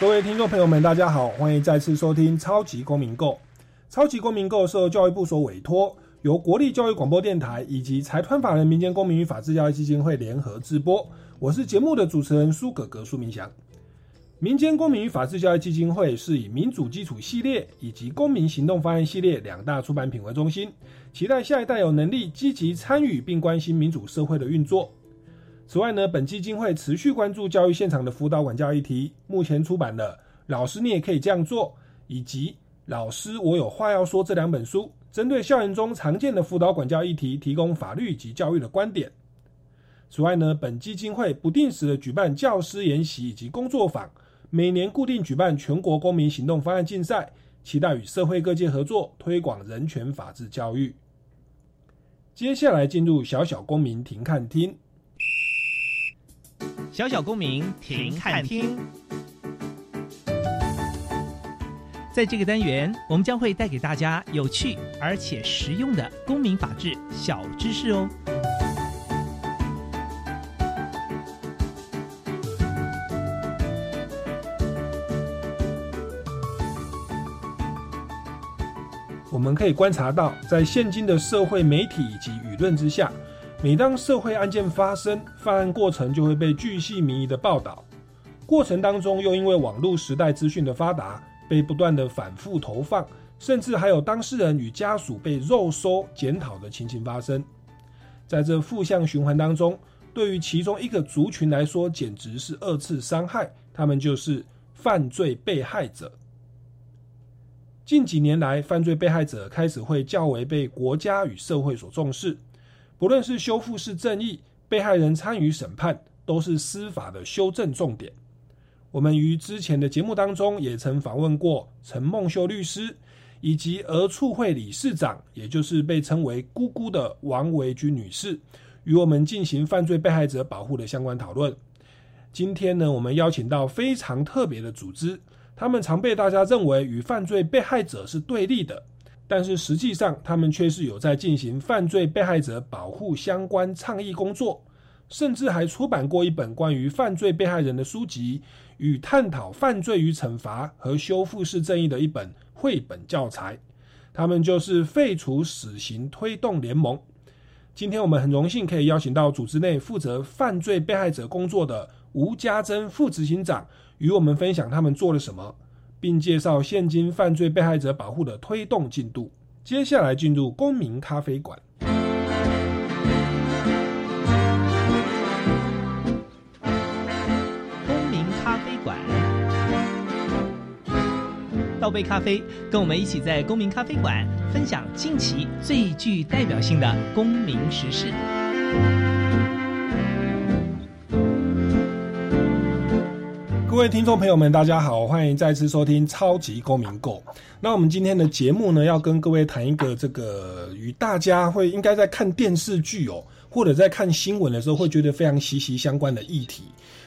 各位听众朋友们，大家好，欢迎再次收听《超级公民购》。《超级公民购》受教育部所委托，由国立教育广播电台以及财团法人民间公民与法治教育基金会联合制播。我是节目的主持人苏格格苏明祥。民间公民与法治教育基金会是以民主基础系列以及公民行动方案系列两大出版品为中心，期待下一代有能力积极参与并关心民主社会的运作。此外呢，本基金会持续关注教育现场的辅导管教议题，目前出版了《老师你也可以这样做》以及《老师我有话要说》这两本书，针对校园中常见的辅导管教议题，提供法律及教育的观点。此外呢，本基金会不定时的举办教师研习以及工作坊，每年固定举办全国公民行动方案竞赛，期待与社会各界合作，推广人权法治教育。接下来进入小小公民庭看厅。小小公民停看听，在这个单元，我们将会带给大家有趣而且实用的公民法治小知识哦。我们可以观察到，在现今的社会媒体以及舆论之下。每当社会案件发生，犯案过程就会被巨细靡遗的报道，过程当中又因为网络时代资讯的发达，被不断的反复投放，甚至还有当事人与家属被肉搜检讨的情形发生。在这负向循环当中，对于其中一个族群来说，简直是二次伤害，他们就是犯罪被害者。近几年来，犯罪被害者开始会较为被国家与社会所重视。不论是修复式正义，被害人参与审判，都是司法的修正重点。我们于之前的节目当中也曾访问过陈梦秀律师，以及儿促会理事长，也就是被称为“姑姑”的王维君女士，与我们进行犯罪被害者保护的相关讨论。今天呢，我们邀请到非常特别的组织，他们常被大家认为与犯罪被害者是对立的。但是实际上，他们却是有在进行犯罪被害者保护相关倡议工作，甚至还出版过一本关于犯罪被害人的书籍，与探讨犯罪与惩罚和修复式正义的一本绘本教材。他们就是废除死刑推动联盟。今天我们很荣幸可以邀请到组织内负责犯罪被害者工作的吴家珍副执行长，与我们分享他们做了什么。并介绍现今犯罪被害者保护的推动进度。接下来进入公民咖啡馆。公民咖啡馆，倒杯咖啡，跟我们一起在公民咖啡馆分享近期最具代表性的公民时事。各位听众朋友们，大家好，欢迎再次收听超级公民购。那我们今天的节目呢，要跟各位谈一个这个与大家会应该在看电视剧哦，或者在看新闻的时候会觉得非常息息相关的议题，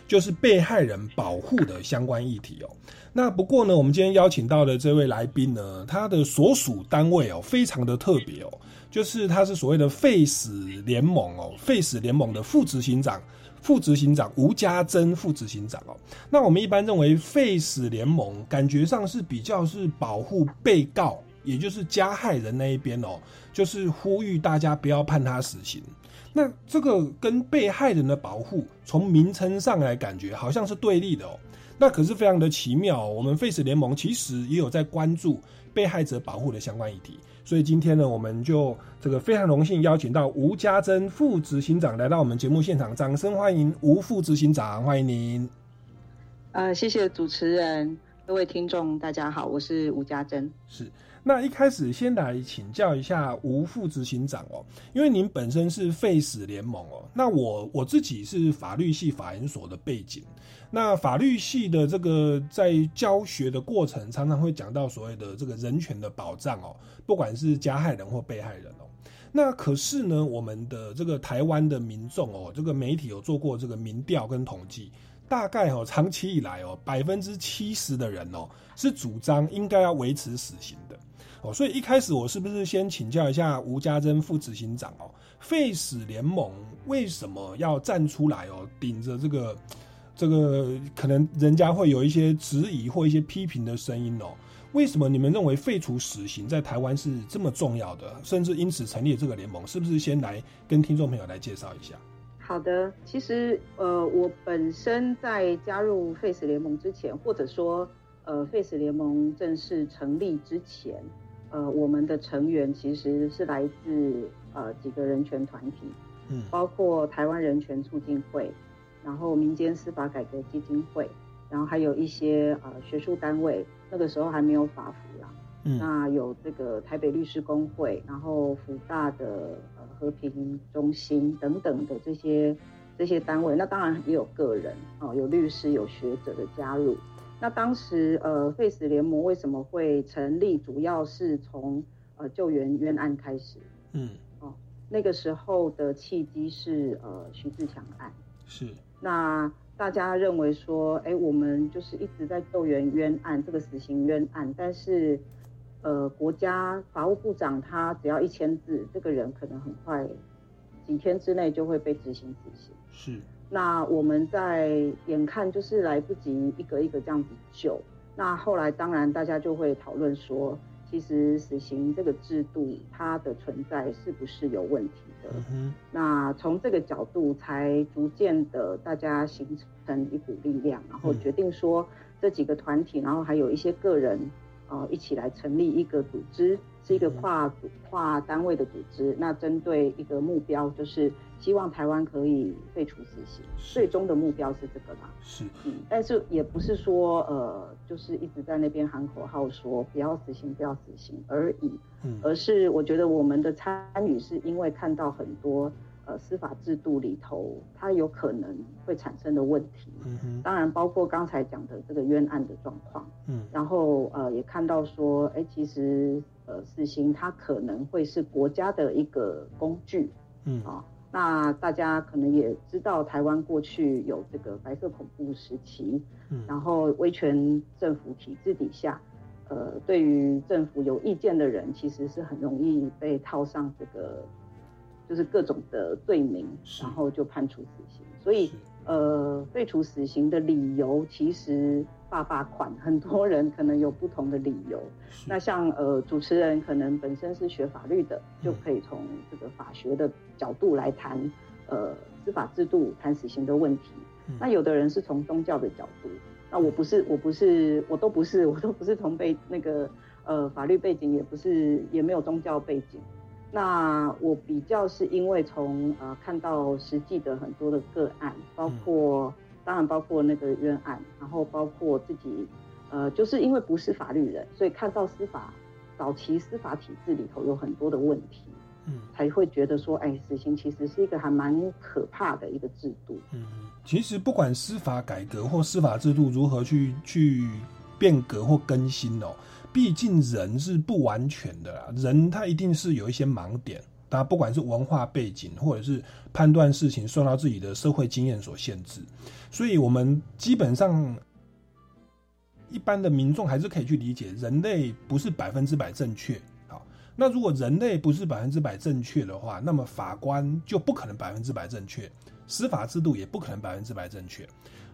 就是被害人保护的相关议题哦。那不过呢，我们今天邀请到的这位来宾呢，他的所属单位哦，非常的特别哦，就是他是所谓的废死联盟哦，废死联盟的副执行长。副执行长吴家珍，副执行长哦，那我们一般认为废死联盟感觉上是比较是保护被告，也就是加害人那一边哦，就是呼吁大家不要判他死刑。那这个跟被害人的保护，从名称上来感觉好像是对立的哦。那可是非常的奇妙，我们废死联盟其实也有在关注被害者保护的相关议题。所以今天呢，我们就这个非常荣幸邀请到吴家珍副执行长来到我们节目现场，掌声欢迎吴副执行长，欢迎您。呃，谢谢主持人，各位听众，大家好，我是吴家珍。是，那一开始先来请教一下吴副执行长哦，因为您本身是废死联盟哦，那我我自己是法律系法研所的背景，那法律系的这个在教学的过程，常常会讲到所谓的这个人权的保障哦，不管是加害人或被害人哦。那可是呢，我们的这个台湾的民众哦，这个媒体有做过这个民调跟统计。大概哦，长期以来哦，百分之七十的人哦是主张应该要维持死刑的哦，所以一开始我是不是先请教一下吴家珍副执行长哦，废死联盟为什么要站出来哦，顶着这个这个可能人家会有一些质疑或一些批评的声音哦，为什么你们认为废除死刑在台湾是这么重要的，甚至因此成立这个联盟，是不是先来跟听众朋友来介绍一下？好的，其实呃，我本身在加入 Face 联盟之前，或者说呃 Face 联盟正式成立之前，呃，我们的成员其实是来自呃几个人权团体，嗯，包括台湾人权促进会，然后民间司法改革基金会，然后还有一些呃学术单位，那个时候还没有法服啦，嗯，那有这个台北律师工会，然后福大的呃。和平中心等等的这些这些单位，那当然也有个人哦，有律师、有学者的加入。那当时呃，Face 联盟为什么会成立？主要是从呃救援冤案开始。嗯，哦，那个时候的契机是呃徐自强案。是。那大家认为说，哎，我们就是一直在救援冤案，这个死刑冤案，但是。呃，国家法务部长他只要一签字，这个人可能很快几天之内就会被执行死刑。是。那我们在眼看就是来不及一个一个这样子救，那后来当然大家就会讨论说，其实死刑这个制度它的存在是不是有问题的？嗯那从这个角度才逐渐的大家形成一股力量，然后决定说这几个团体，然后还有一些个人。呃，一起来成立一个组织，是一个跨组跨单位的组织。那针对一个目标，就是希望台湾可以废除死刑，最终的目标是这个啦。是，嗯，但是也不是说呃，就是一直在那边喊口号说不要死刑，不要死刑而已。嗯，而是我觉得我们的参与是因为看到很多。呃，司法制度里头，它有可能会产生的问题，嗯哼，当然包括刚才讲的这个冤案的状况，嗯，然后呃，也看到说，哎，其实呃，死刑它可能会是国家的一个工具，嗯啊，那大家可能也知道，台湾过去有这个白色恐怖时期，嗯，然后威权政府体制底下，呃，对于政府有意见的人，其实是很容易被套上这个。就是各种的罪名，然后就判处死刑。所以，呃，废除死刑的理由其实爸爸款，很多人可能有不同的理由。那像呃，主持人可能本身是学法律的，就可以从这个法学的角度来谈呃司法制度、谈死刑的问题。那有的人是从宗教的角度，那我不是，我不是，我都不是，我都不是从背那个呃法律背景，也不是，也没有宗教背景。那我比较是因为从呃看到实际的很多的个案，包括当然包括那个冤案，然后包括自己呃就是因为不是法律人，所以看到司法早期司法体制里头有很多的问题，嗯，才会觉得说，哎，死刑其实是一个还蛮可怕的一个制度。嗯，其实不管司法改革或司法制度如何去去变革或更新哦。毕竟人是不完全的啦，人他一定是有一些盲点，大家不管是文化背景或者是判断事情受到自己的社会经验所限制，所以我们基本上一般的民众还是可以去理解，人类不是百分之百正确。好，那如果人类不是百分之百正确的话，那么法官就不可能百分之百正确，司法制度也不可能百分之百正确。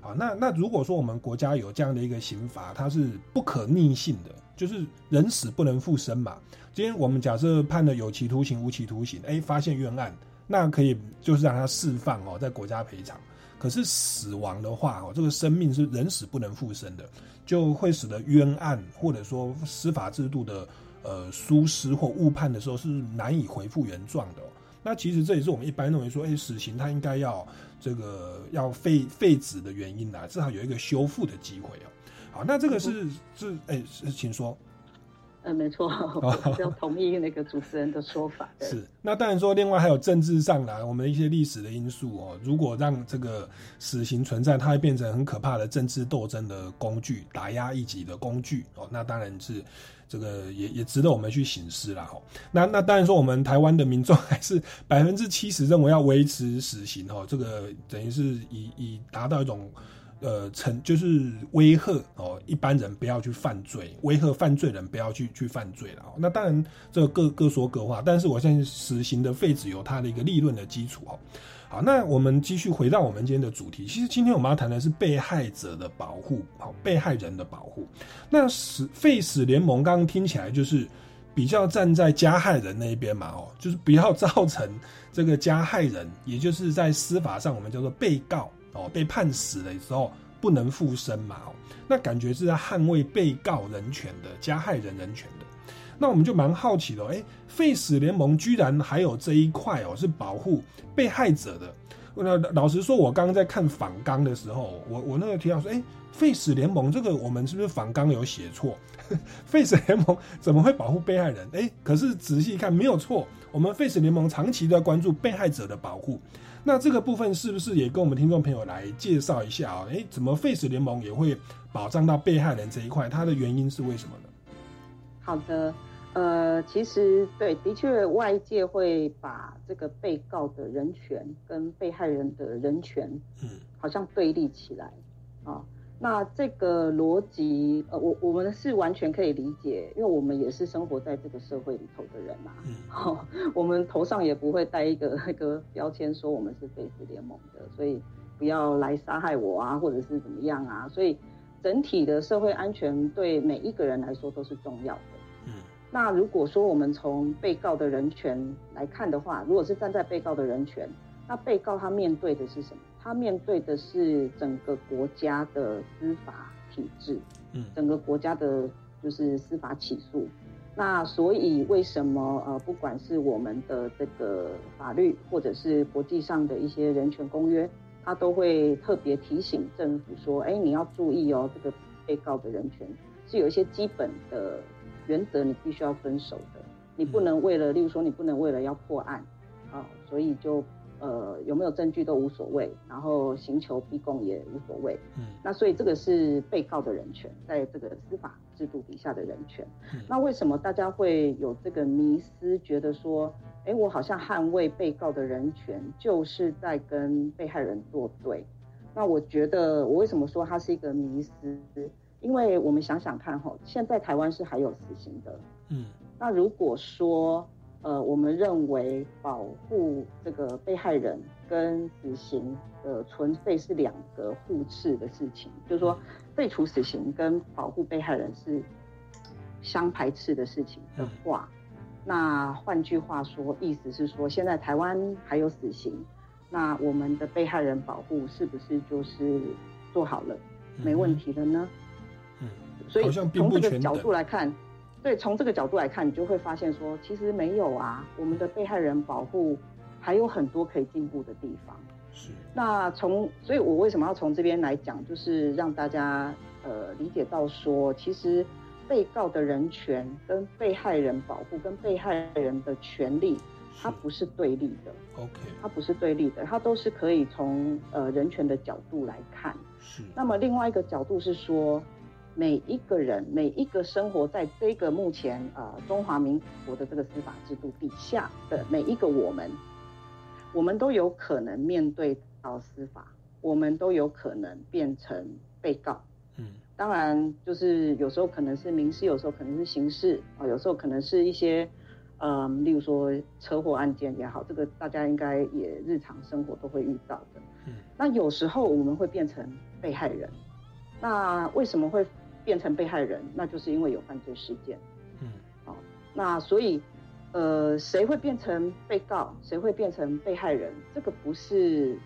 好，那那如果说我们国家有这样的一个刑罚，它是不可逆性的。就是人死不能复生嘛。今天我们假设判了有期徒刑、无期徒刑，哎，发现冤案，那可以就是让他释放哦，在国家赔偿。可是死亡的话哦，这个生命是人死不能复生的，就会使得冤案或者说司法制度的呃疏失或误判的时候是难以恢复原状的。那其实这也是我们一般认为说，哎，死刑它应该要这个要废废止的原因呐，至少有一个修复的机会哦。好，那这个是是哎，请说。嗯，没错，我要同意那个主持人的说法。是，那当然说，另外还有政治上的我们的一些历史的因素哦。如果让这个死刑存在，它会变成很可怕的政治斗争的工具，打压异己的工具哦。那当然是这个也也值得我们去醒思了哈。那那当然说，我们台湾的民众还是 百分之七十认为要维持死刑哦。这个等于是以以达到一种。呃，成就是威吓哦，一般人不要去犯罪，威吓犯罪人不要去去犯罪了。那当然，这各各说各话。但是我相信实行的废止有它的一个立论的基础哦。好，那我们继续回到我们今天的主题。其实今天我们要谈的是被害者的保护，好，被害人的保护。那死废死联盟刚刚听起来就是比较站在加害人那一边嘛，哦，就是不要 造成这个加害人，也就是在司法上我们叫做被告。哦，被判死的时候不能复生嘛？哦，那感觉是在捍卫被告人权的加害人人权的。那我们就蛮好奇的，哎，废死联盟居然还有这一块哦，是保护被害者的。那老实说，我刚刚在看反纲的时候，我我那个提到说，哎，废死联盟这个我们是不是反纲有写错？废死联盟怎么会保护被害人？哎，可是仔细看没有错，我们废死联盟长期在关注被害者的保护。那这个部分是不是也跟我们听众朋友来介绍一下啊？诶，怎么 Face 联盟也会保障到被害人这一块？它的原因是为什么呢？好的，呃，其实对，的确外界会把这个被告的人权跟被害人的人权，嗯，好像对立起来啊。那这个逻辑，呃，我我们是完全可以理解，因为我们也是生活在这个社会里头的人嘛。好，我们头上也不会带一个那个标签，说我们是 Face 联盟的，所以不要来杀害我啊，或者是怎么样啊。所以整体的社会安全对每一个人来说都是重要的。嗯。那如果说我们从被告的人权来看的话，如果是站在被告的人权，那被告他面对的是什么？他面对的是整个国家的司法体制，嗯，整个国家的就是司法起诉。那所以为什么呃，不管是我们的这个法律，或者是国际上的一些人权公约，他都会特别提醒政府说，哎，你要注意哦，这个被告的人权是有一些基本的原则，你必须要遵守的。你不能为了，例如说，你不能为了要破案，啊，所以就。呃，有没有证据都无所谓，然后刑求逼供也无所谓。嗯，那所以这个是被告的人权，在这个司法制度底下的人权。那为什么大家会有这个迷思，觉得说，哎，我好像捍卫被告的人权，就是在跟被害人作对？那我觉得，我为什么说它是一个迷思？因为我们想想看哈，现在台湾是还有死刑的。嗯，那如果说。呃，我们认为保护这个被害人跟死刑的存废是两个互斥的事情，就是说废除死刑跟保护被害人是相排斥的事情的话，那换句话说，意思是说现在台湾还有死刑，那我们的被害人保护是不是就是做好了，没问题了呢？嗯，所以从这个角度来看。对，从这个角度来看，你就会发现说，其实没有啊，我们的被害人保护还有很多可以进步的地方。是。那从，所以我为什么要从这边来讲，就是让大家呃理解到说，其实被告的人权跟被害人保护跟被害人的权利，它不是对立的。OK。它不是对立的，它都是可以从呃人权的角度来看。是。那么另外一个角度是说。每一个人，每一个生活在这个目前呃中华民国的这个司法制度底下的每一个我们，我们都有可能面对到司法，我们都有可能变成被告。嗯，当然就是有时候可能是民事，有时候可能是刑事啊，有时候可能是一些嗯，例如说车祸案件也好，这个大家应该也日常生活都会遇到的。嗯，那有时候我们会变成被害人，那为什么会？变成被害人，那就是因为有犯罪事件。嗯，好，那所以，呃，谁会变成被告，谁会变成被害人，这个不是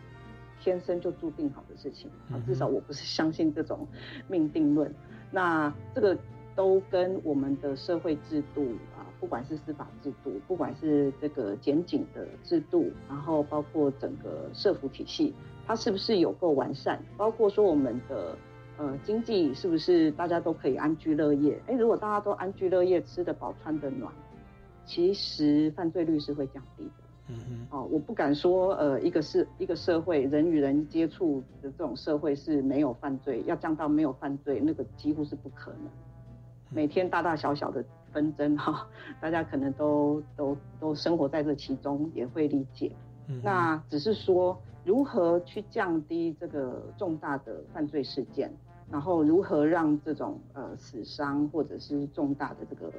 天生就注定好的事情啊。至少我不是相信这种命定论。那这个都跟我们的社会制度啊，不管是司法制度，不管是这个检警的制度，然后包括整个社服体系，它是不是有够完善？包括说我们的。呃，经济是不是大家都可以安居乐业？哎，如果大家都安居乐业，吃得饱，穿得暖，其实犯罪率是会降低的。嗯哼，哦，我不敢说，呃，一个是一个社会人与人接触的这种社会是没有犯罪，要降到没有犯罪，那个几乎是不可能。每天大大小小的纷争哈，大家可能都都都生活在这其中，也会理解。那只是说如何去降低这个重大的犯罪事件，然后如何让这种呃死伤或者是重大的这个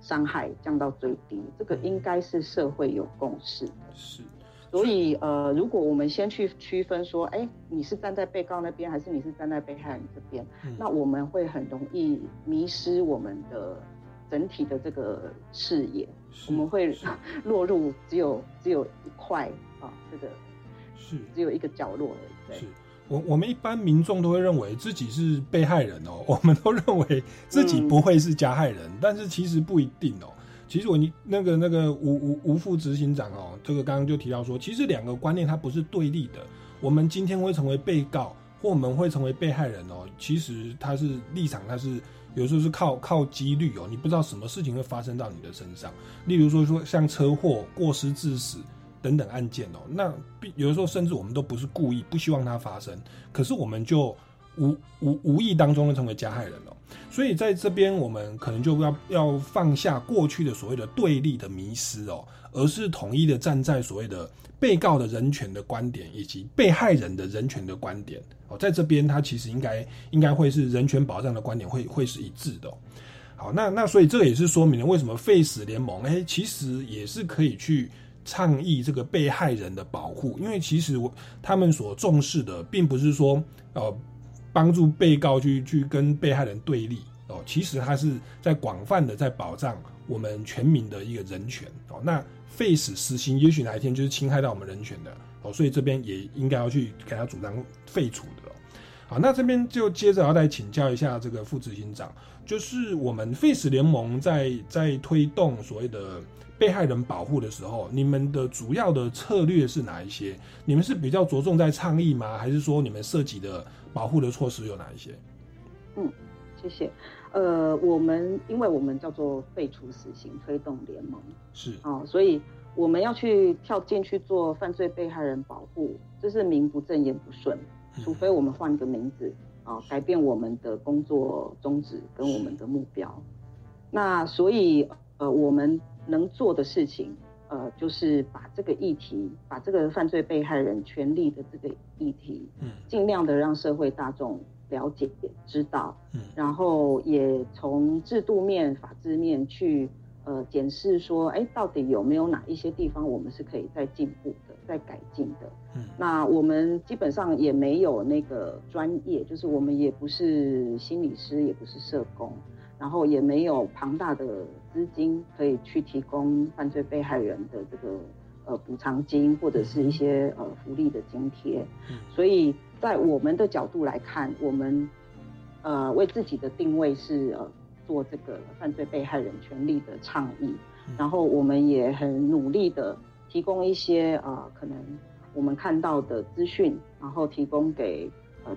伤害降到最低，这个应该是社会有共识的。是。所以，呃，如果我们先去区分说，哎，你是站在被告那边，还是你是站在被害人这边，那我们会很容易迷失我们的整体的这个视野，我们会 落入只有只有一块啊，这个是只有一个角落而已。是我我们一般民众都会认为自己是被害人哦，我们都认为自己不会是加害人，但是其实不一定哦。其实我你那个那个吴吴吴副执行长哦，这个刚刚就提到说，其实两个观念它不是对立的。我们今天会成为被告，或我们会成为被害人哦，其实它是立场，它是有时候是靠靠几率哦，你不知道什么事情会发生到你的身上。例如说说像车祸、过失致死等等案件哦，那有的时候甚至我们都不是故意，不希望它发生，可是我们就无无无意当中的成为加害人了。所以在这边，我们可能就要要放下过去的所谓的对立的迷失哦，而是统一的站在所谓的被告的人权的观点，以及被害人的人权的观点哦，在这边，它其实应该应该会是人权保障的观点会会是一致的。好，那那所以这也是说明了为什么废死联盟哎，其实也是可以去倡议这个被害人的保护，因为其实我他们所重视的，并不是说呃。帮助被告去去跟被害人对立哦，其实他是在广泛的在保障我们全民的一个人权哦。那废死死刑，也许哪一天就是侵害到我们人权的哦，所以这边也应该要去给他主张废除的了。好，那这边就接着要再请教一下这个副执行长，就是我们 Face 联盟在在推动所谓的被害人保护的时候，你们的主要的策略是哪一些？你们是比较着重在倡议吗？还是说你们涉及的？保护的措施有哪一些？嗯，谢谢。呃，我们因为我们叫做废除死刑推动联盟，是啊，所以我们要去跳进去做犯罪被害人保护，这是名不正言不顺。除非我们换个名字啊，改变我们的工作宗旨跟我们的目标。那所以呃，我们能做的事情。呃，就是把这个议题，把这个犯罪被害人权利的这个议题，嗯，尽量的让社会大众了解、知道，嗯，然后也从制度面、法制面去呃检视说，哎，到底有没有哪一些地方我们是可以再进步的、再改进的，嗯，那我们基本上也没有那个专业，就是我们也不是心理师，也不是社工。然后也没有庞大的资金可以去提供犯罪被害人的这个呃补偿金或者是一些呃福利的津贴，所以在我们的角度来看，我们呃为自己的定位是呃做这个犯罪被害人权利的倡议，然后我们也很努力的提供一些呃可能我们看到的资讯，然后提供给。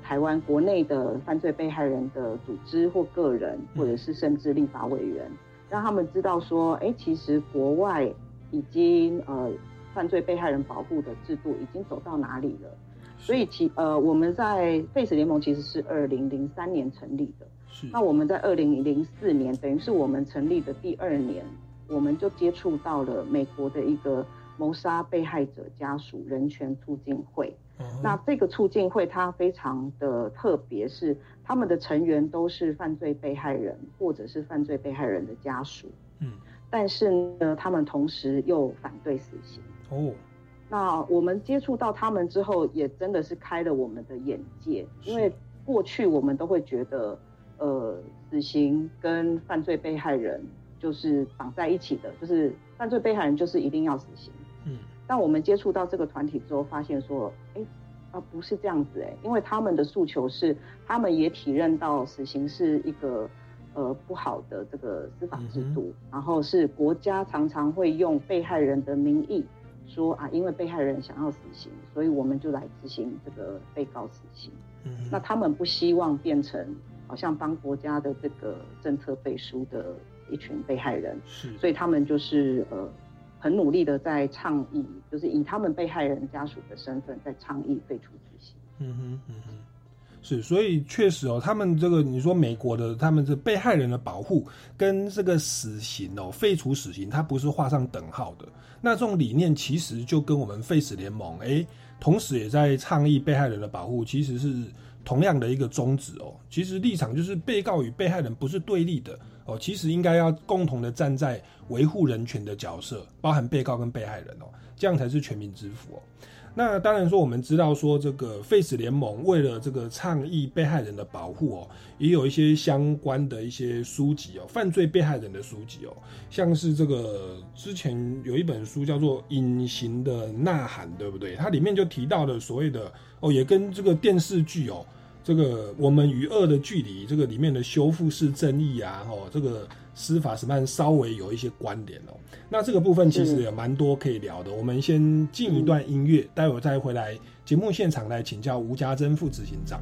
台湾国内的犯罪被害人的组织或个人，或者是甚至立法委员，让他们知道说，哎，其实国外已经呃犯罪被害人保护的制度已经走到哪里了。所以其呃我们在 Face 联盟其实是二零零三年成立的，那我们在二零零四年，等于是我们成立的第二年，我们就接触到了美国的一个谋杀被害者家属人权促进会。那这个促进会它非常的特别，是他们的成员都是犯罪被害人或者是犯罪被害人的家属，嗯，但是呢，他们同时又反对死刑。哦，那我们接触到他们之后，也真的是开了我们的眼界，因为过去我们都会觉得，呃，死刑跟犯罪被害人就是绑在一起的，就是犯罪被害人就是一定要死刑。嗯。但我们接触到这个团体之后，发现说，哎，啊不是这样子哎，因为他们的诉求是，他们也体认到死刑是一个呃不好的这个司法制度，然后是国家常常会用被害人的名义说啊，因为被害人想要死刑，所以我们就来执行这个被告死刑。嗯，那他们不希望变成好像帮国家的这个政策背书的一群被害人，是，所以他们就是呃很努力的在倡议，就是以他们被害人家属的身份在倡议废除死刑。嗯哼，嗯哼。是，所以确实哦，他们这个你说美国的他们这被害人的保护跟这个死刑哦，废除死刑，它不是画上等号的。那这种理念其实就跟我们废死联盟哎，同时也在倡议被害人的保护，其实是同样的一个宗旨哦。其实立场就是被告与被害人不是对立的哦，其实应该要共同的站在维护人权的角色，包含被告跟被害人哦，这样才是全民之福哦。那当然说，我们知道说，这个废死联盟为了这个倡议被害人的保护哦，也有一些相关的一些书籍哦，犯罪被害人的书籍哦，像是这个之前有一本书叫做《隐形的呐喊》，对不对？它里面就提到了所谓的哦，也跟这个电视剧哦，这个我们与恶的距离这个里面的修复式正义啊，哦，这个。司法审判稍微有一些关联哦，那这个部分其实也蛮多可以聊的。我们先进一段音乐，待会再回来节目现场来请教吴家珍副执行长。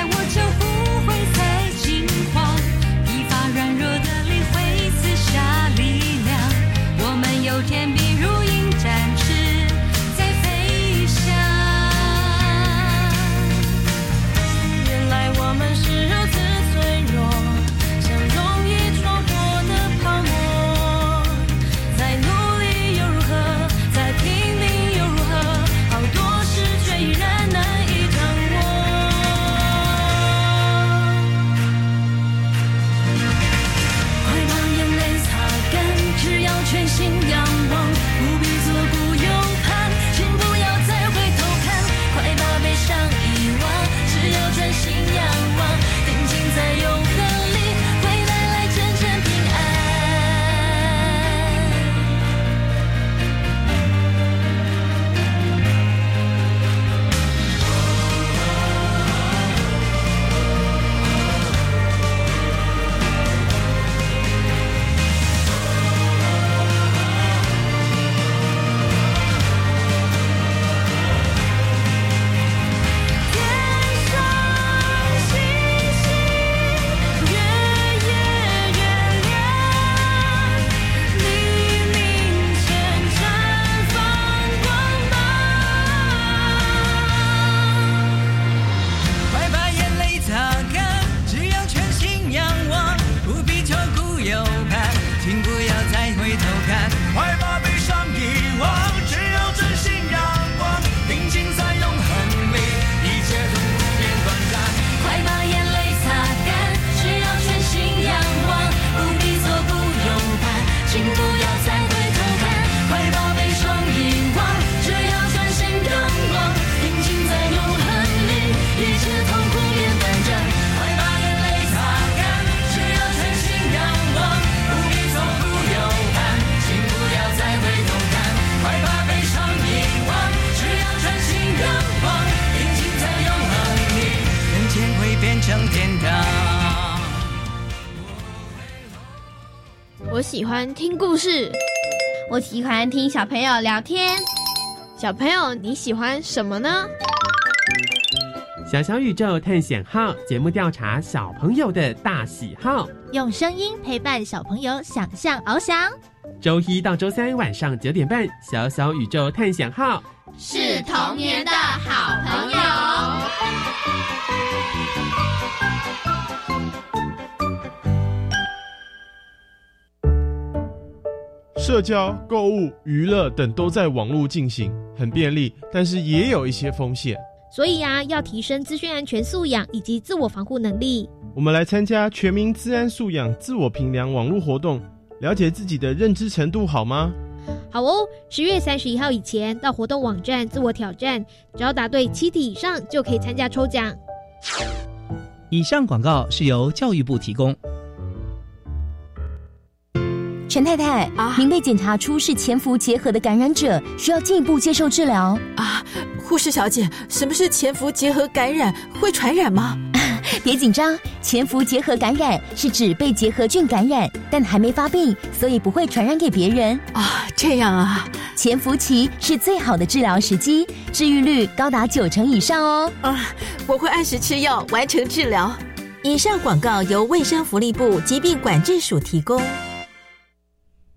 欢听故事。我喜欢听小朋友聊天。小朋友，你喜欢什么呢？小小宇宙探险号节目调查小朋友的大喜好，用声音陪伴小朋友想象翱翔。周一到周三晚上九点半，小小宇宙探险号是童年的好朋友。社交、购物、娱乐等都在网络进行，很便利，但是也有一些风险。所以呀，要提升资讯安全素养以及自我防护能力。我们来参加全民资安素养自我评量网络活动，了解自己的认知程度好吗？好哦，十月三十一号以前到活动网站自我挑战，只要答对七题以上就可以参加抽奖。以上广告是由教育部提供。陈太太啊，您被检查出是潜伏结核的感染者，需要进一步接受治疗啊。护士小姐，什么是潜伏结核感染？会传染吗？别紧张，潜伏结核感染是指被结核菌感染，但还没发病，所以不会传染给别人啊。这样啊，潜伏期是最好的治疗时机，治愈率高达九成以上哦。啊，我会按时吃药，完成治疗。以上广告由卫生福利部疾病管制署提供。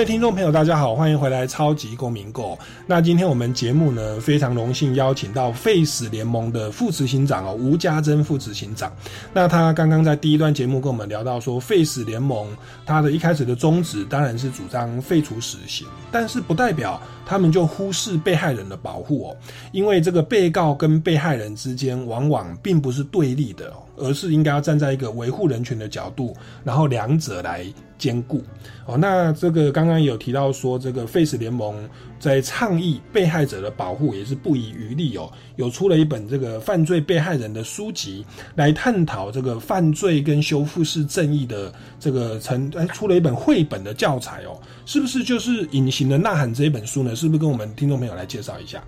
位听众朋友，大家好，欢迎回来《超级公民购》。那今天我们节目呢，非常荣幸邀请到废死联盟的副执行长哦，吴家珍副执行长。那他刚刚在第一段节目跟我们聊到说，废死联盟他的一开始的宗旨当然是主张废除死刑，但是不代表他们就忽视被害人的保护哦，因为这个被告跟被害人之间往往并不是对立的哦，而是应该要站在一个维护人权的角度，然后两者来。兼顾哦，那这个刚刚有提到说，这个 Face 联盟在倡议被害者的保护也是不遗余力哦，有出了一本这个犯罪被害人的书籍，来探讨这个犯罪跟修复式正义的这个成，哎，出了一本绘本的教材哦，是不是就是《隐形的呐喊》这一本书呢？是不是跟我们听众朋友来介绍一下？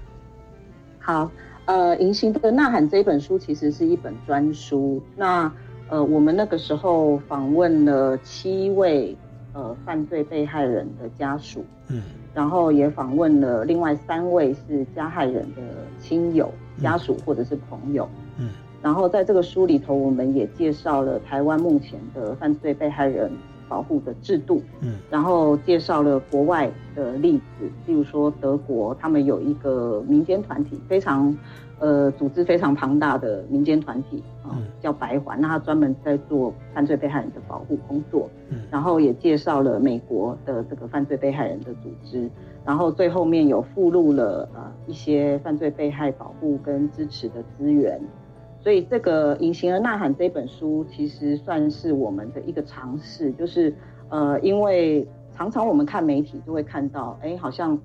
好，呃，《银行的呐喊》这一本书其实是一本专书，那。呃，我们那个时候访问了七位呃犯罪被害人的家属，嗯，然后也访问了另外三位是加害人的亲友、家属或者是朋友，嗯，然后在这个书里头，我们也介绍了台湾目前的犯罪被害人保护的制度，嗯，然后介绍了国外的例子，例如说德国，他们有一个民间团体非常。呃，组织非常庞大的民间团体啊，叫白环，那他专门在做犯罪被害人的保护工作。嗯，然后也介绍了美国的这个犯罪被害人的组织，然后最后面有附录了呃一些犯罪被害保护跟支持的资源。所以这个《隐形的呐喊》这本书其实算是我们的一个尝试，就是呃，因为常常我们看媒体就会看到，哎，好像。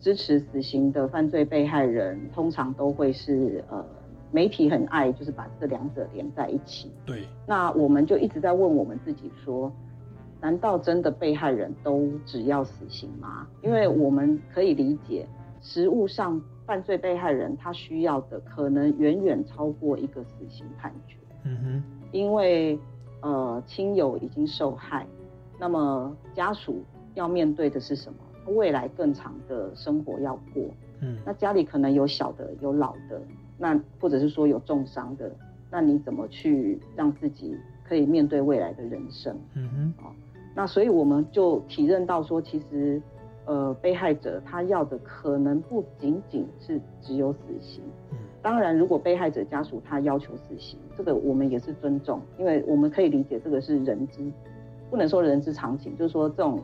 支持死刑的犯罪被害人，通常都会是呃，媒体很爱就是把这两者连在一起。对。那我们就一直在问我们自己说，难道真的被害人都只要死刑吗？因为我们可以理解，实物上犯罪被害人他需要的可能远远超过一个死刑判决。嗯哼。因为呃，亲友已经受害，那么家属要面对的是什么？未来更长的生活要过，嗯，那家里可能有小的，有老的，那或者是说有重伤的，那你怎么去让自己可以面对未来的人生？嗯哼，哦，那所以我们就体认到说，其实，呃，被害者他要的可能不仅仅是只有死刑，嗯，当然，如果被害者家属他要求死刑，这个我们也是尊重，因为我们可以理解这个是人之，不能说人之常情，就是说这种，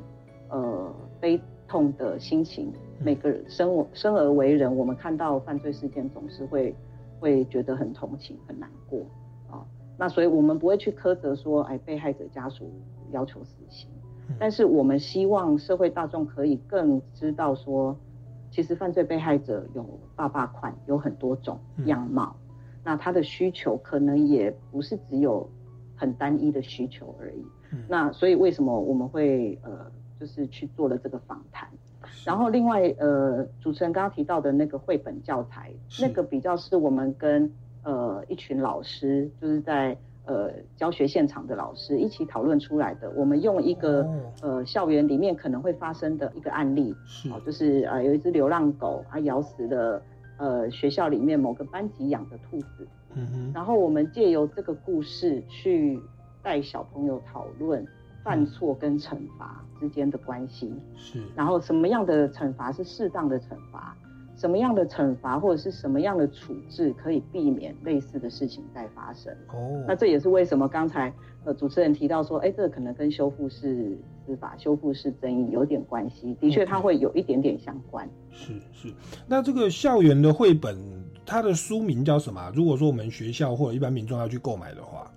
呃，悲。痛的心情每个人生我生而为人，我们看到犯罪事件总是会会觉得很同情、很难过啊。那所以我们不会去苛责说，哎，被害者家属要求死刑，但是我们希望社会大众可以更知道说，其实犯罪被害者有爸爸款，有很多种样貌，那他的需求可能也不是只有很单一的需求而已。那所以为什么我们会呃，就是去做了这个访谈？然后另外呃，主持人刚刚提到的那个绘本教材，那个比较是我们跟呃一群老师，就是在呃教学现场的老师一起讨论出来的。我们用一个呃校园里面可能会发生的一个案例，哦，就是呃有一只流浪狗，它咬死了呃学校里面某个班级养的兔子。嗯哼。然后我们借由这个故事去带小朋友讨论。犯错跟惩罚之间的关系是，然后什么样的惩罚是适当的惩罚，什么样的惩罚或者是什么样的处置可以避免类似的事情再发生？哦，那这也是为什么刚才呃主持人提到说，哎，这个可能跟修复式司法、修复式争议有点关系。的确，它会有一点点相关。是是，那这个校园的绘本，它的书名叫什么？如果说我们学校或者一般民众要去购买的话。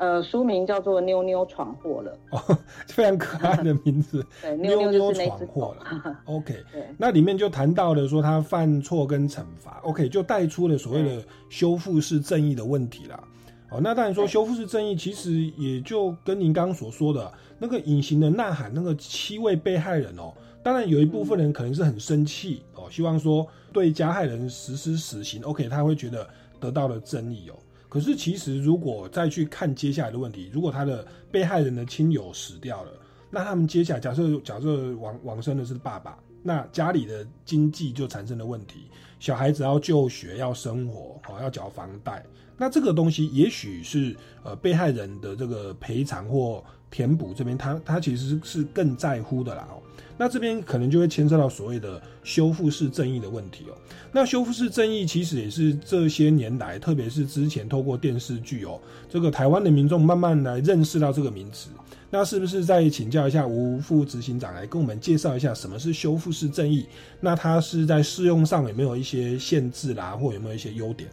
呃，书名叫做《妞妞闯祸了》，哦，非常可爱的名字。对，妞妞闯祸了。OK，对，那里面就谈到了说他犯错跟惩罚，OK，就带出了所谓的修复式正义的问题啦。哦，那当然说修复式正义其实也就跟您刚刚所说的那个隐形的呐喊，那个七位被害人哦，当然有一部分人可能是很生气哦，希望说对加害人实施死刑，OK，他会觉得得到了正义哦。可是，其实如果再去看接下来的问题，如果他的被害人的亲友死掉了，那他们接下来假设假设往往生的是爸爸，那家里的经济就产生了问题，小孩子要就学要生活，哦要缴房贷，那这个东西也许是呃被害人的这个赔偿或填补这边，他他其实是更在乎的啦哦。那这边可能就会牵涉到所谓的修复式正义的问题哦。那修复式正义其实也是这些年来，特别是之前透过电视剧哦，这个台湾的民众慢慢来认识到这个名词。那是不是再请教一下吴副执行长来跟我们介绍一下什么是修复式正义？那它是在适用上有没有一些限制啦，或有没有一些优点？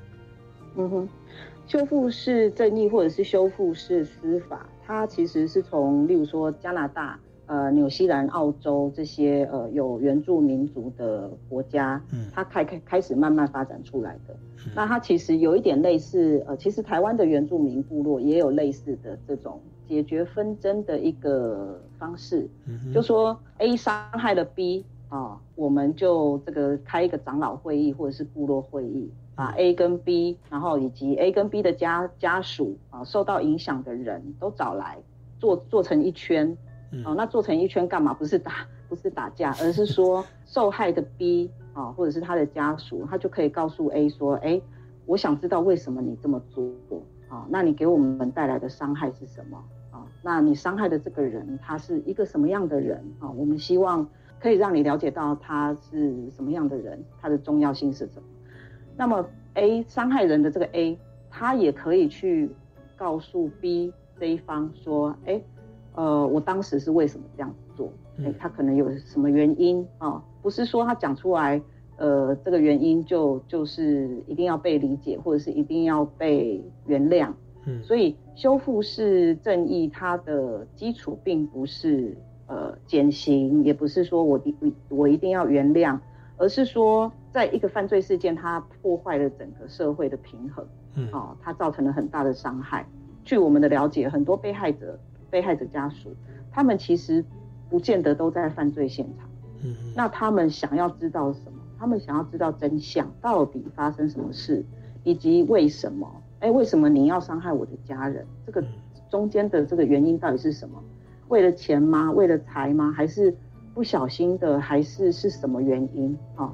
嗯哼，修复式正义或者是修复式司法，它其实是从例如说加拿大。呃，纽西兰、澳洲这些呃有原住民族的国家，嗯，它开开开始慢慢发展出来的。那它其实有一点类似，呃，其实台湾的原住民部落也有类似的这种解决纷争的一个方式，就说 A 伤害了 B 啊，我们就这个开一个长老会议或者是部落会议，把 A 跟 B，然后以及 A 跟 B 的家家属啊，受到影响的人都找来，做做成一圈。哦，那做成一圈干嘛？不是打，不是打架，而是说 受害的 B 啊，或者是他的家属，他就可以告诉 A 说：“哎，我想知道为什么你这么做啊？那你给我们带来的伤害是什么啊？那你伤害的这个人他是一个什么样的人啊？我们希望可以让你了解到他是什么样的人，他的重要性是什么。那么 A 伤害人的这个 A，他也可以去告诉 B 这一方说：哎。”呃，我当时是为什么这样子做？哎，他可能有什么原因啊？不是说他讲出来，呃，这个原因就就是一定要被理解，或者是一定要被原谅。嗯，所以修复式正义它的基础并不是呃减刑，也不是说我我我一定要原谅，而是说在一个犯罪事件，它破坏了整个社会的平衡，嗯，啊，它造成了很大的伤害。据我们的了解，很多被害者。被害者家属，他们其实不见得都在犯罪现场。嗯，那他们想要知道什么？他们想要知道真相，到底发生什么事，以及为什么？哎，为什么你要伤害我的家人？这个中间的这个原因到底是什么？为了钱吗？为了财吗？还是不小心的？还是是什么原因？啊？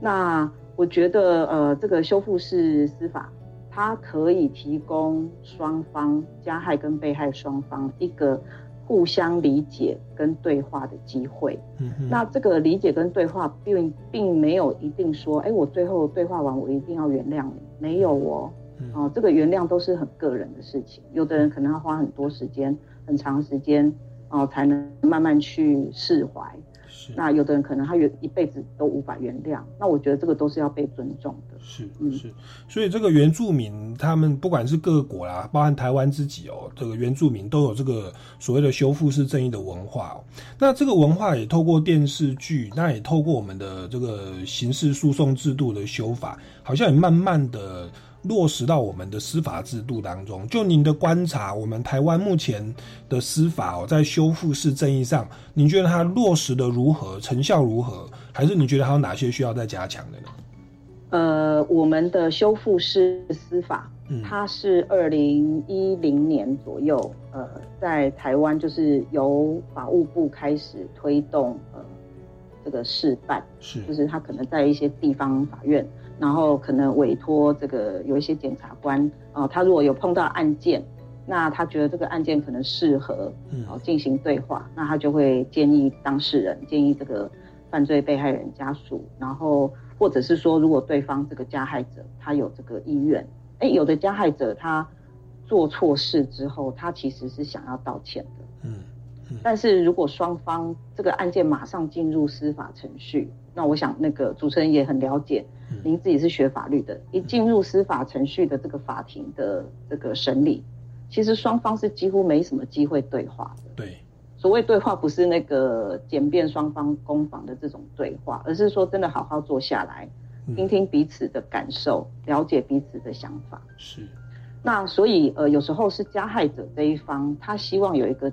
那我觉得，呃，这个修复式司法。它可以提供双方加害跟被害双方一个互相理解跟对话的机会。嗯，那这个理解跟对话并并没有一定说，哎，我最后对话完我一定要原谅你，没有哦。哦，这个原谅都是很个人的事情，有的人可能要花很多时间、很长时间哦，才能慢慢去释怀。那有的人可能他原一辈子都无法原谅。那我觉得这个都是要被尊重的。是是，所以这个原住民他们不管是各国啦，包含台湾自己哦，这个原住民都有这个所谓的修复式正义的文化哦。那这个文化也透过电视剧，那也透过我们的这个刑事诉讼制度的修法，好像也慢慢的。落实到我们的司法制度当中。就您的观察，我们台湾目前的司法哦，在修复式正义上，您觉得它落实的如何，成效如何？还是你觉得还有哪些需要再加强的呢？呃，我们的修复式司法，它是二零一零年左右，呃，在台湾就是由法务部开始推动，呃，这个示范，是，就是他可能在一些地方法院。然后可能委托这个有一些检察官啊，他如果有碰到案件，那他觉得这个案件可能适合，哦进行对话，那他就会建议当事人，建议这个犯罪被害人家属，然后或者是说，如果对方这个加害者他有这个意愿，哎，有的加害者他做错事之后，他其实是想要道歉的，嗯，但是如果双方这个案件马上进入司法程序，那我想那个主持人也很了解。您自己是学法律的，一进入司法程序的这个法庭的这个审理，其实双方是几乎没什么机会对话的。对，所谓对话不是那个简便双方攻防的这种对话，而是说真的好好坐下来，听听彼此的感受，了解彼此的想法。是。那所以呃，有时候是加害者这一方，他希望有一个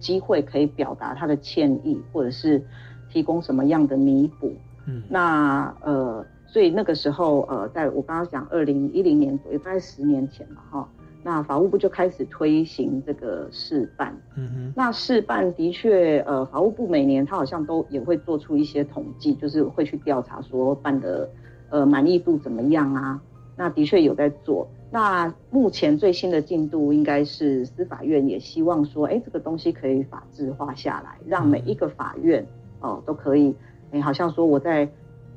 机会可以表达他的歉意，或者是提供什么样的弥补。嗯。那呃。所以那个时候，呃，在我刚刚讲二零一零年左右，大概十年前嘛，哈，那法务部就开始推行这个试办。嗯哼。那试办的确，呃，法务部每年他好像都也会做出一些统计，就是会去调查说办的，呃，满意度怎么样啊？那的确有在做。那目前最新的进度应该是司法院也希望说，哎，这个东西可以法制化下来，让每一个法院哦都可以，哎，好像说我在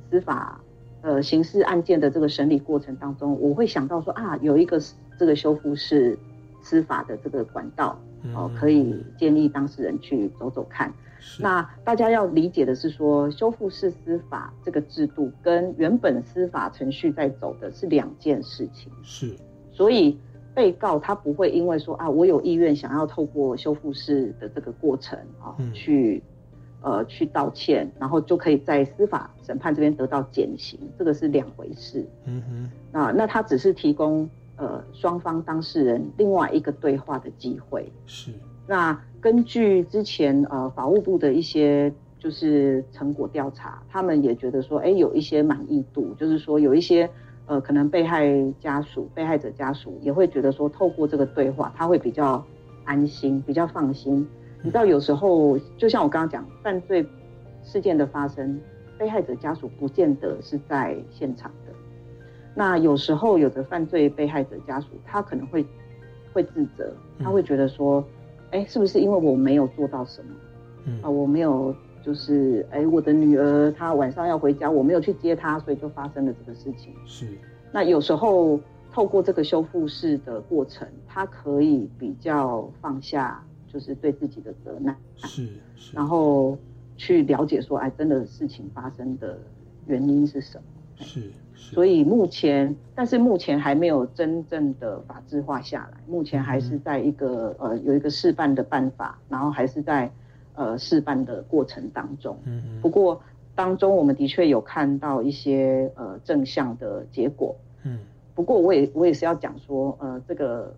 司法。呃，刑事案件的这个审理过程当中，我会想到说啊，有一个这个修复是司法的这个管道哦，可以建议当事人去走走看。那大家要理解的是说，修复式司法这个制度跟原本司法程序在走的是两件事情。是，所以被告他不会因为说啊，我有意愿想要透过修复式的这个过程啊去。呃，去道歉，然后就可以在司法审判这边得到减刑，这个是两回事。嗯哼，那那他只是提供呃双方当事人另外一个对话的机会。是。那根据之前呃法务部的一些就是成果调查，他们也觉得说，哎，有一些满意度，就是说有一些呃可能被害家属、被害者家属也会觉得说，透过这个对话，他会比较安心，比较放心。你知道，有时候就像我刚刚讲，犯罪事件的发生，被害者家属不见得是在现场的。那有时候，有的犯罪被害者家属，他可能会会自责，他会觉得说，哎，是不是因为我没有做到什么？嗯啊，我没有，就是哎，我的女儿她晚上要回家，我没有去接她，所以就发生了这个事情。是。那有时候透过这个修复式的过程，他可以比较放下。就是对自己的责难，是，然后去了解说，哎，真的事情发生的原因是什么？是，所以目前，但是目前还没有真正的法制化下来，目前还是在一个呃有一个示范的办法，然后还是在呃示范的过程当中。嗯嗯。不过当中我们的确有看到一些呃正向的结果。嗯。不过我也我也是要讲说，呃，这个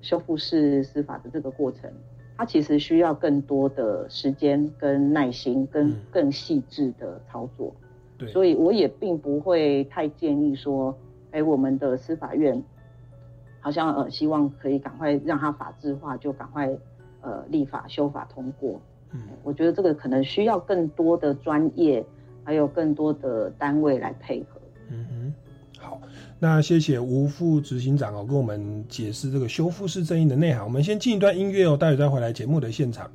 修复式司法的这个过程。它其实需要更多的时间、跟耐心、跟更细致的操作，对，所以我也并不会太建议说，哎，我们的司法院好像呃希望可以赶快让它法制化，就赶快呃立法修法通过。嗯，我觉得这个可能需要更多的专业，还有更多的单位来配合。嗯哼。好那谢谢吴副执行长哦，跟我们解释这个修复式正义的内涵。我们先进一段音乐哦，待会再回来节目的现场。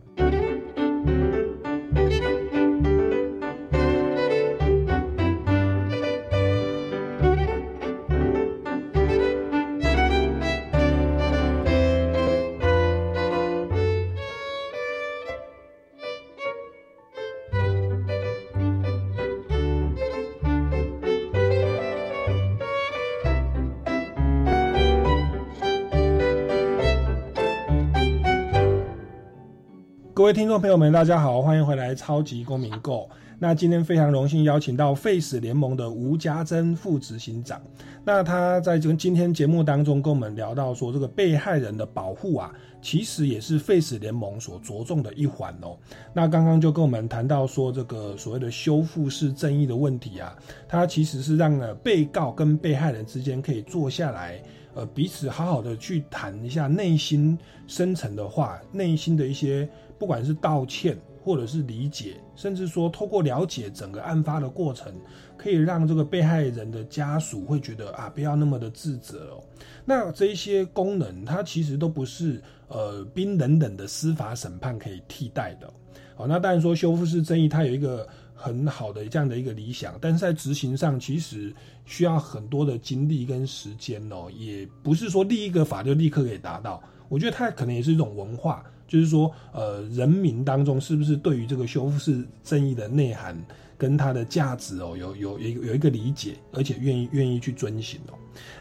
各位听众朋友们，大家好，欢迎回来《超级公民购》。那今天非常荣幸邀请到废死联盟的吴家珍副执行长。那他在这今天节目当中跟我们聊到说，这个被害人的保护啊，其实也是废死联盟所着重的一环哦。那刚刚就跟我们谈到说，这个所谓的修复式正义的问题啊，它其实是让呃被告跟被害人之间可以坐下来，呃彼此好好的去谈一下内心深层的话，内心的一些不管是道歉。或者是理解，甚至说透过了解整个案发的过程，可以让这个被害人的家属会觉得啊，不要那么的自责哦。那这一些功能，它其实都不是呃冰冷冷的司法审判可以替代的。哦，那当然说修复式正义，它有一个很好的这样的一个理想，但是在执行上，其实需要很多的精力跟时间哦，也不是说立一个法就立刻可以达到。我觉得它可能也是一种文化。就是说，呃，人民当中是不是对于这个修复式正义的内涵跟它的价值哦，有有有有一个理解，而且愿意愿意去遵循哦。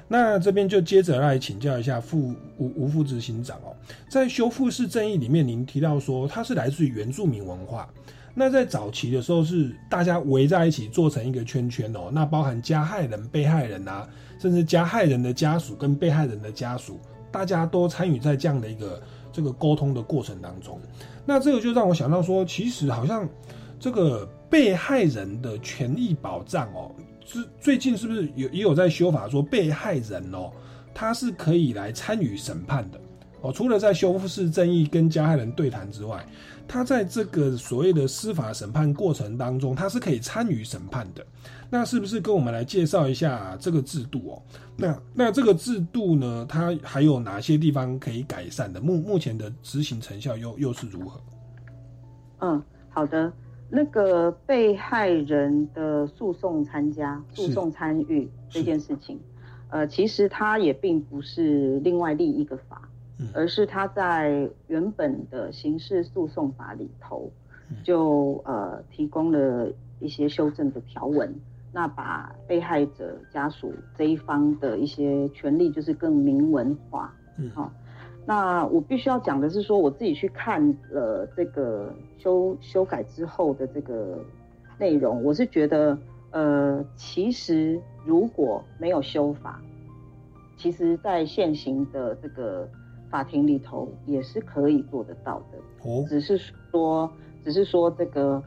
那这边就接着来请教一下副吴吴副执行长哦，在修复式正义里面，您提到说它是来自于原住民文化。那在早期的时候是大家围在一起做成一个圈圈哦，那包含加害人、被害人啊，甚至加害人的家属跟被害人的家属，大家都参与在这样的一个。这个沟通的过程当中，那这个就让我想到说，其实好像这个被害人的权益保障哦，是最近是不是有也有在修法说被害人哦，他是可以来参与审判的哦，除了在修复式正义跟加害人对谈之外。他在这个所谓的司法审判过程当中，他是可以参与审判的。那是不是跟我们来介绍一下这个制度哦？那那这个制度呢，它还有哪些地方可以改善的？目目前的执行成效又又是如何？嗯，好的。那个被害人的诉讼参加、诉讼参与这件事情，呃，其实它也并不是另外立一个法。而是他在原本的刑事诉讼法里头，就呃提供了一些修正的条文，那把被害者家属这一方的一些权利就是更明文化。嗯，好，那我必须要讲的是说，我自己去看了这个修修改之后的这个内容，我是觉得，呃，其实如果没有修法，其实在现行的这个。法庭里头也是可以做得到的，哦，只是说，只是说这个，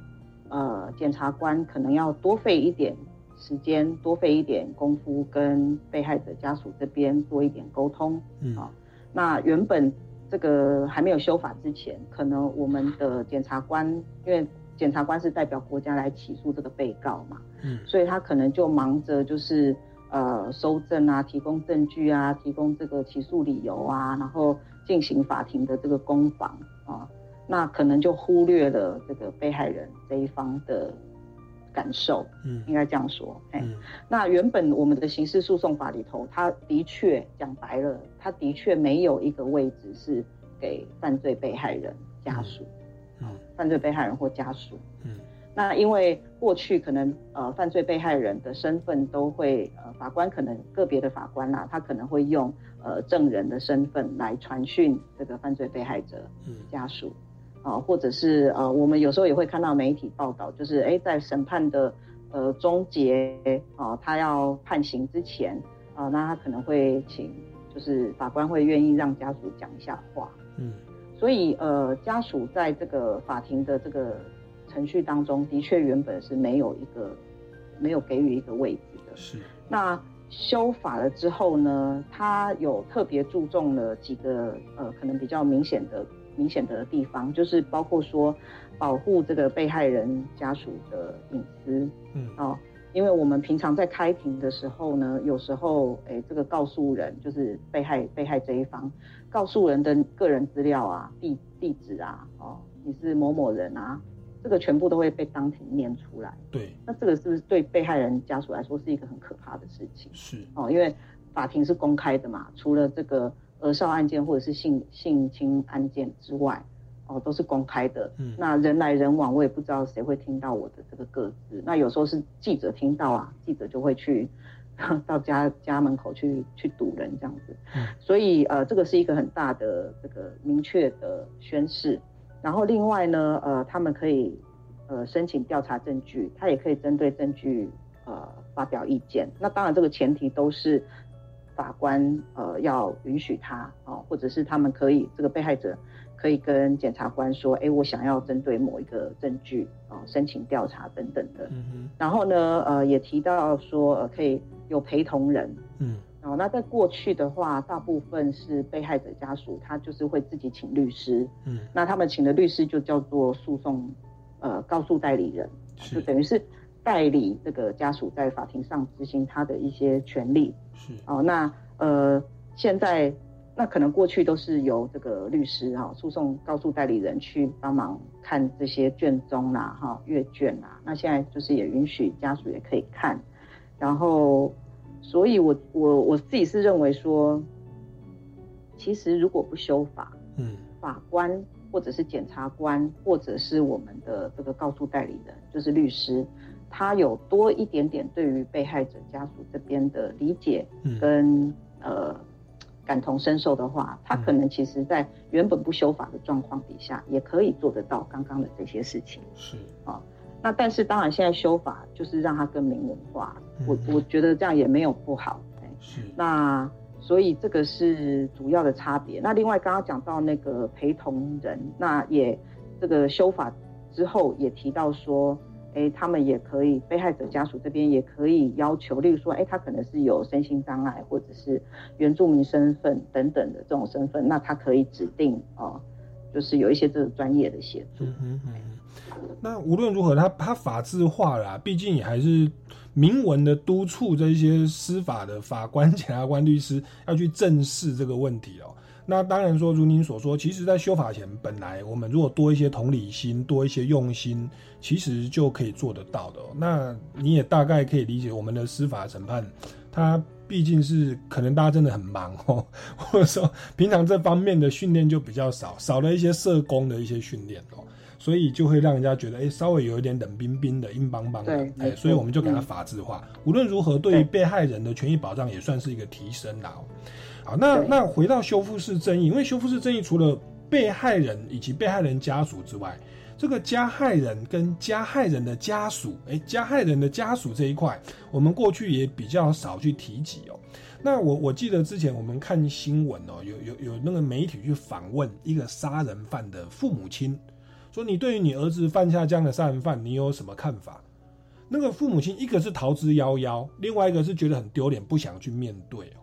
呃，检察官可能要多费一点时间，多费一点功夫，跟被害者家属这边多一点沟通，嗯，啊，那原本这个还没有修法之前，可能我们的检察官，因为检察官是代表国家来起诉这个被告嘛，嗯，所以他可能就忙着就是。呃，收证啊，提供证据啊，提供这个起诉理由啊，然后进行法庭的这个攻防啊，那可能就忽略了这个被害人这一方的感受，嗯，应该这样说，哎，那原本我们的刑事诉讼法里头，他的确讲白了，他的确没有一个位置是给犯罪被害人家属，嗯，犯罪被害人或家属，嗯。那因为过去可能呃犯罪被害人的身份都会呃法官可能个别的法官呐，他可能会用呃证人的身份来传讯这个犯罪被害者家属，啊或者是呃我们有时候也会看到媒体报道，就是哎在审判的呃终结啊他要判刑之前啊那他可能会请就是法官会愿意让家属讲一下话，嗯，所以呃家属在这个法庭的这个。程序当中的确原本是没有一个没有给予一个位置的。是。那修法了之后呢，他有特别注重了几个呃可能比较明显的明显的地方，就是包括说保护这个被害人家属的隐私。嗯。哦，因为我们平常在开庭的时候呢，有时候哎这个告诉人就是被害被害这一方，告诉人的个人资料啊、地地址啊，哦你是某某人啊。这个全部都会被当庭念出来。对，那这个是不是对被害人家属来说是一个很可怕的事情？是哦，因为法庭是公开的嘛，除了这个儿少案件或者是性性侵案件之外，哦，都是公开的。嗯，那人来人往，我也不知道谁会听到我的这个个字。那有时候是记者听到啊，记者就会去 到家家门口去去堵人这样子。嗯，所以呃，这个是一个很大的这个明确的宣誓。然后另外呢，呃，他们可以呃申请调查证据，他也可以针对证据呃发表意见。那当然这个前提都是法官呃要允许他哦，或者是他们可以这个被害者可以跟检察官说，哎，我想要针对某一个证据啊申请调查等等的。嗯然后呢，呃，也提到说呃可以有陪同人。嗯。哦，那在过去的话，大部分是被害者家属，他就是会自己请律师。嗯，那他们请的律师就叫做诉讼，呃，告诉代理人，就等于是代理这个家属在法庭上执行他的一些权利。是哦，那呃，现在那可能过去都是由这个律师哈，诉讼告诉代理人去帮忙看这些卷宗啦，哈，阅卷啊。那现在就是也允许家属也可以看，然后。所以，我我我自己是认为说，其实如果不修法，嗯，法官或者是检察官，或者是我们的这个告诉代理人，就是律师，他有多一点点对于被害者家属这边的理解跟呃感同身受的话，他可能其实在原本不修法的状况底下，也可以做得到刚刚的这些事情。是啊。那但是当然，现在修法就是让它更明文化，我我觉得这样也没有不好。是。那所以这个是主要的差别。那另外刚刚讲到那个陪同人，那也这个修法之后也提到说，哎，他们也可以，被害者家属这边也可以要求，例如说，哎，他可能是有身心障碍或者是原住民身份等等的这种身份，那他可以指定哦，就是有一些这个专业的协助。嗯那无论如何，他他法制化了，毕竟也还是明文的督促这些司法的法官、检察官、律师要去正视这个问题哦。那当然说，如您所说，其实在修法前，本来我们如果多一些同理心，多一些用心，其实就可以做得到的。那你也大概可以理解，我们的司法审判，它毕竟是可能大家真的很忙哦，或者说平常这方面的训练就比较少，少了一些社工的一些训练哦。所以就会让人家觉得，哎，稍微有一点冷冰冰的、硬邦邦的，哎，所以我们就给他法制化。无论如何，对于被害人的权益保障也算是一个提升啦。好，那那回到修复式正义，因为修复式正义除了被害人以及被害人家属之外，这个加害人跟加害人的家属，哎，加害人的家属这一块，我们过去也比较少去提及哦。那我我记得之前我们看新闻哦，有有有那个媒体去访问一个杀人犯的父母亲。说你对于你儿子犯下这样的杀人犯，你有什么看法？那个父母亲一个是逃之夭夭，另外一个是觉得很丢脸，不想去面对哦。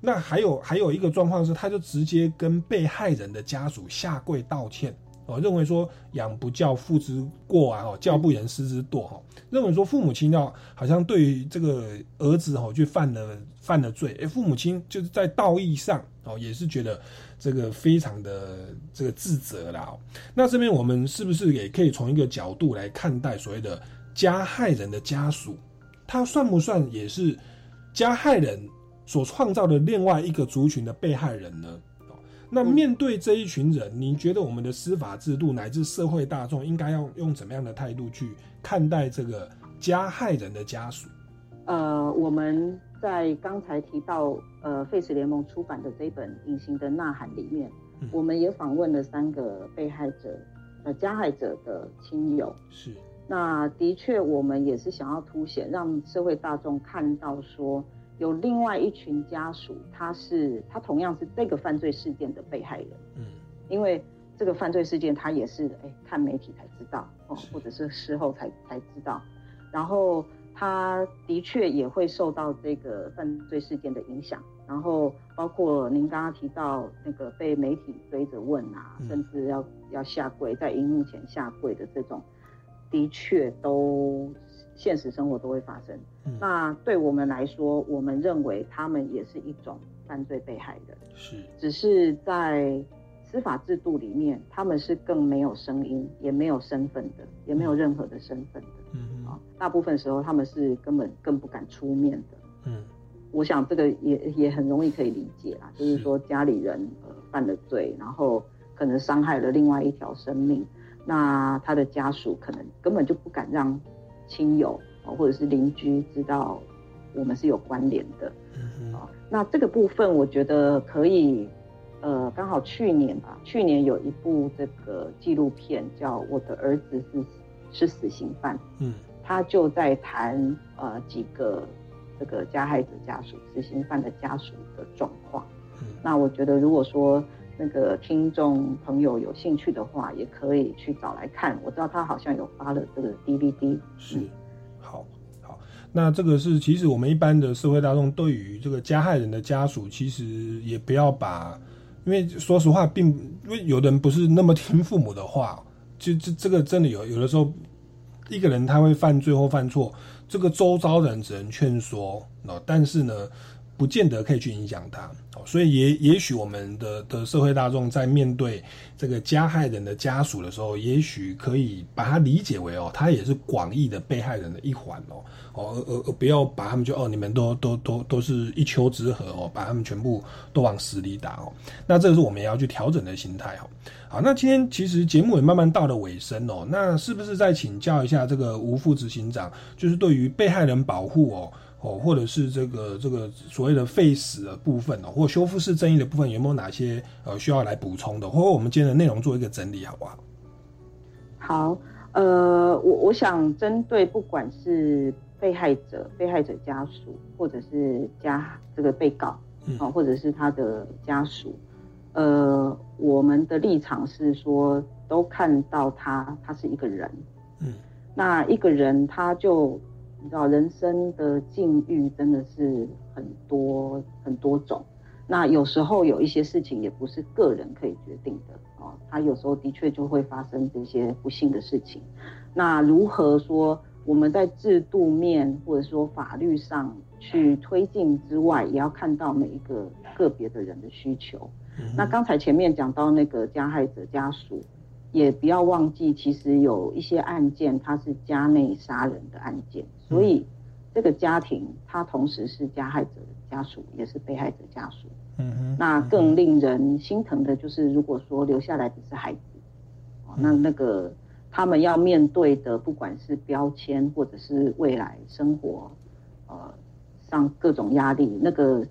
那还有还有一个状况是，他就直接跟被害人的家属下跪道歉哦，认为说养不教父之过啊，哦教不严师之惰哈，认为说父母亲要好像对于这个儿子哈去犯了犯了罪，哎，父母亲就是在道义上哦也是觉得。这个非常的这个自责啦，那这边我们是不是也可以从一个角度来看待所谓的加害人的家属，他算不算也是加害人所创造的另外一个族群的被害人呢？那面对这一群人，您觉得我们的司法制度乃至社会大众应该要用怎么样的态度去看待这个加害人的家属？呃，我们。在刚才提到呃，Face 联盟出版的这本《隐形的呐喊》里面，我们也访问了三个被害者，呃，加害者的亲友。是。那的确，我们也是想要凸显，让社会大众看到说，有另外一群家属，他是他同样是这个犯罪事件的被害人。嗯。因为这个犯罪事件，他也是哎看媒体才知道哦，或者是事后才才知道，然后。他的确也会受到这个犯罪事件的影响，然后包括您刚刚提到那个被媒体追着问啊，甚至要要下跪在荧幕前下跪的这种，的确都现实生活都会发生。那对我们来说，我们认为他们也是一种犯罪被害人，是，只是在司法制度里面，他们是更没有声音，也没有身份的，也没有任何的身份的。嗯啊，大部分时候他们是根本更不敢出面的。嗯，我想这个也也很容易可以理解啦，就是说家里人呃犯了罪，然后可能伤害了另外一条生命，那他的家属可能根本就不敢让亲友或者是邻居知道我们是有关联的。嗯啊，那这个部分我觉得可以呃，刚好去年吧，去年有一部这个纪录片叫《我的儿子是是死刑犯》，嗯，他就在谈呃几个这个加害者家属、死刑犯的家属的状况。嗯，那我觉得如果说那个听众朋友有兴趣的话，也可以去找来看。我知道他好像有发了这个 DVD。是，好，好，那这个是其实我们一般的社会大众对于这个加害人的家属，其实也不要把。因为说实话，并因为有的人不是那么听父母的话，就这这个真的有有的时候，一个人他会犯罪或犯错，这个周遭的人只能劝说那，但是呢，不见得可以去影响他，所以也也许我们的的社会大众在面对这个加害人的家属的时候，也许可以把它理解为哦，他也是广义的被害人的一环哦。哦，而而不要把他们就哦，你们都都都都是一丘之貉哦，把他们全部都往死里打哦。那这个是我们也要去调整的心态哦。好，那今天其实节目也慢慢到了尾声哦。那是不是再请教一下这个吴副执行长，就是对于被害人保护哦哦，或者是这个这个所谓的废死的部分哦，或修复式正义的部分，有没有哪些呃需要来补充的，或者我们今天的内容做一个整理，好不好？好，呃，我我想针对不管是被害者、被害者家属，或者是家这个被告，啊，或者是他的家属，呃，我们的立场是说，都看到他，他是一个人，嗯，那一个人他就你知道，人生的境遇真的是很多很多种，那有时候有一些事情也不是个人可以决定的，哦，他有时候的确就会发生这些不幸的事情，那如何说？我们在制度面或者说法律上去推进之外，也要看到每一个个别的人的需求。那刚才前面讲到那个加害者家属，也不要忘记，其实有一些案件它是家内杀人的案件，所以这个家庭他同时是加害者家属，也是被害者家属。嗯哼。那更令人心疼的就是，如果说留下来的是孩子，那那个。他们要面对的，不管是标签或者是未来生活，呃，上各种压力，那个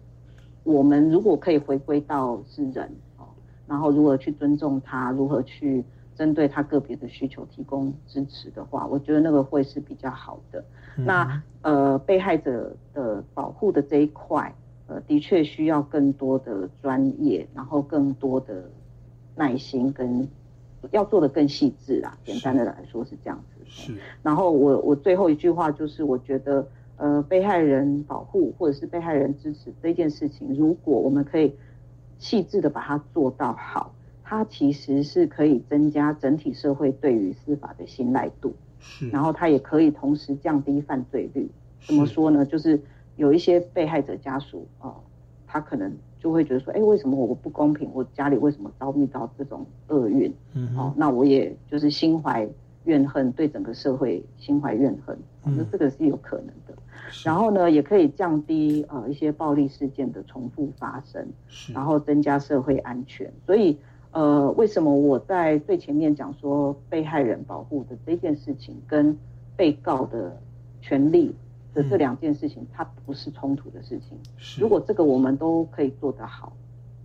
我们如果可以回归到是人哦，然后如何去尊重他，如何去针对他个别的需求提供支持的话，我觉得那个会是比较好的。那呃，被害者的保护的这一块，呃，的确需要更多的专业，然后更多的耐心跟。要做的更细致啊，简单的来说是这样子。是。然后我我最后一句话就是，我觉得呃被害人保护或者是被害人支持这件事情，如果我们可以细致的把它做到好，它其实是可以增加整体社会对于司法的信赖度。是。然后它也可以同时降低犯罪率。怎么说呢？就是有一些被害者家属啊，他可能。就会觉得说，哎，为什么我不公平？我家里为什么遭遇到这种厄运？嗯，好，那我也就是心怀怨恨，对整个社会心怀怨恨，那这个是有可能的。然后呢，也可以降低呃一些暴力事件的重复发生，然后增加社会安全。所以，呃，为什么我在最前面讲说被害人保护的这件事情跟被告的权利？的这两件事情，它不是冲突的事情。如果这个我们都可以做得好，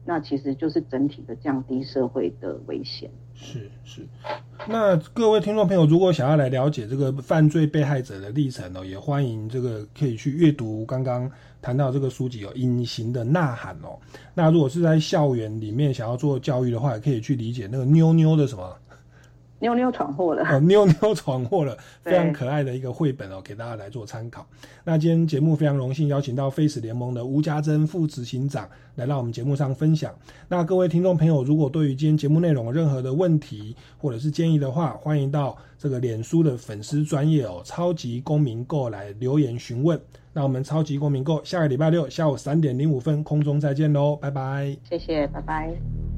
那其实就是整体的降低社会的危险。是是。那各位听众朋友，如果想要来了解这个犯罪被害者的历程哦，也欢迎这个可以去阅读刚刚谈到这个书籍哦，《隐形的呐喊》哦。那如果是在校园里面想要做教育的话，也可以去理解那个妞妞的什么。妞妞闯祸了哦，妞妞闯祸了，非常可爱的一个绘本哦，给大家来做参考。那今天节目非常荣幸邀请到 Face 联盟的吴家珍副执行长来到我们节目上分享。那各位听众朋友，如果对于今天节目内容有任何的问题或者是建议的话，欢迎到这个脸书的粉丝专业哦，超级公民购来留言询问。那我们超级公民购下个礼拜六下午三点零五分空中再见喽，拜拜。谢谢，拜拜。